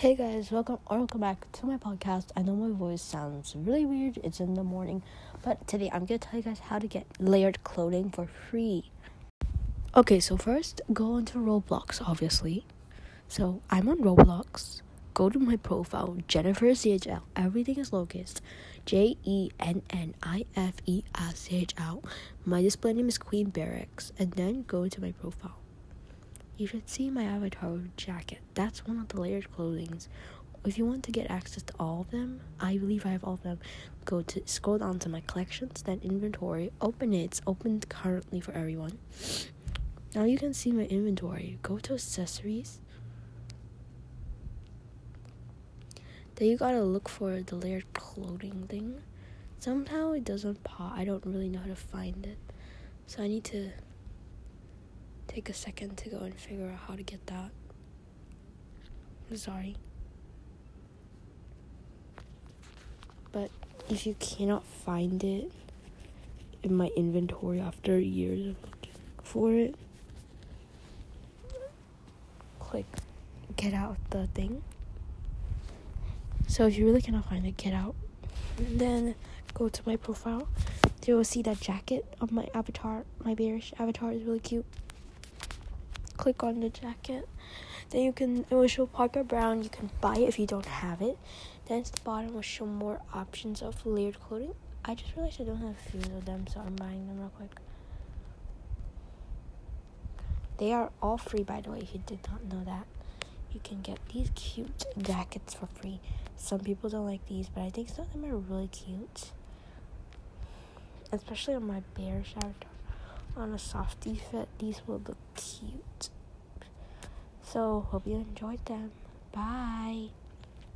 Hey guys, welcome or welcome back to my podcast. I know my voice sounds really weird. It's in the morning, but today I'm gonna tell you guys how to get layered clothing for free. Okay, so first go into Roblox, obviously. So I'm on Roblox. Go to my profile, Jennifer CHL. Everything is lowercase. J E N N I F E S C H L. My display name is Queen Barracks, and then go into my profile you should see my avatar jacket. That's one of the layered clothings. If you want to get access to all of them, I believe I have all of them. Go to scroll down to my collections, then inventory, open it. It's opened currently for everyone. Now you can see my inventory. Go to accessories. Then you gotta look for the layered clothing thing. Somehow it doesn't pop. I don't really know how to find it. So I need to take a second to go and figure out how to get that. I'm sorry. But if you cannot find it in my inventory after years of looking for it, click get out the thing. So if you really cannot find it, get out. And then go to my profile. You will see that jacket of my avatar. My bearish avatar is really cute click on the jacket. Then you can it will show Parker Brown. You can buy it if you don't have it. Then at the bottom will show more options of layered clothing. I just realized I don't have a few of them, so I'm buying them real quick. They are all free, by the way. If you did not know that, you can get these cute jackets for free. Some people don't like these, but I think some of them are really cute, especially on my bear shower on a softy fit, these will look cute. So, hope you enjoyed them. Bye.